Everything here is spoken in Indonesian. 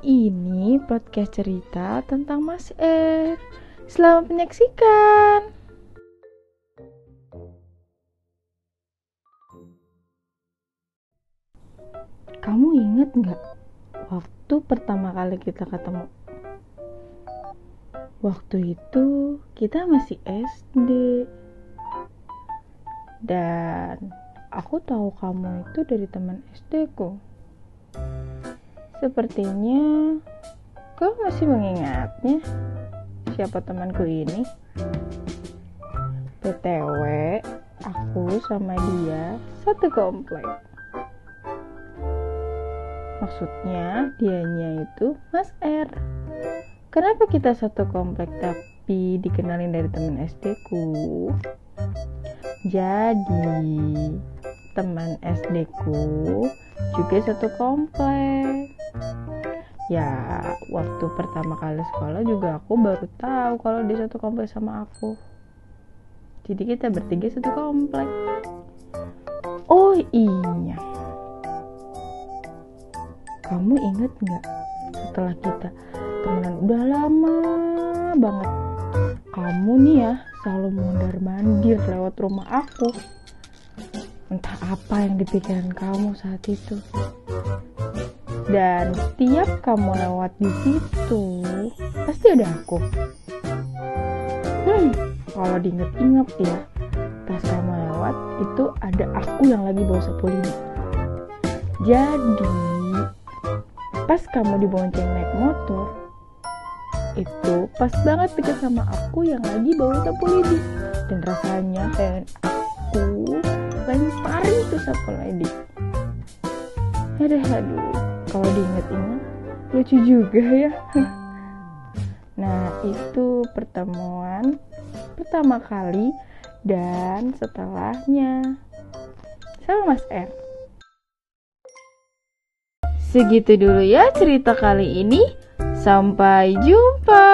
ini podcast cerita tentang Mas R. Selamat menyaksikan. Kamu inget nggak waktu pertama kali kita ketemu? Waktu itu kita masih SD. Dan aku tahu kamu itu dari teman SD ku. Sepertinya kau masih mengingatnya siapa temanku ini. PTW, aku sama dia satu komplek. Maksudnya dianya itu Mas R. Kenapa kita satu komplek tapi dikenalin dari teman SD ku? Jadi teman SD ku juga satu komplek. Ya, waktu pertama kali sekolah juga aku baru tahu kalau dia satu komplek sama aku. Jadi kita bertiga satu komplek. Oh iya, kamu inget nggak setelah kita temenan? Udah lama banget. Kamu nih ya selalu mondar mandir lewat rumah aku. Entah apa yang dipikiran kamu saat itu dan setiap kamu lewat di situ pasti ada aku. Hmm kalau diinget-inget ya pas kamu lewat itu ada aku yang lagi bawa sapu lidi jadi pas kamu dibonceng naik motor itu pas banget deket sama aku yang lagi bawa sapu lidi dan rasanya kayak aku lemparin tuh sapu lidi aduh aduh kalau diinget-inget lucu juga ya nah itu pertemuan pertama kali dan setelahnya sama Mas R Segitu dulu ya cerita kali ini. Sampai jumpa.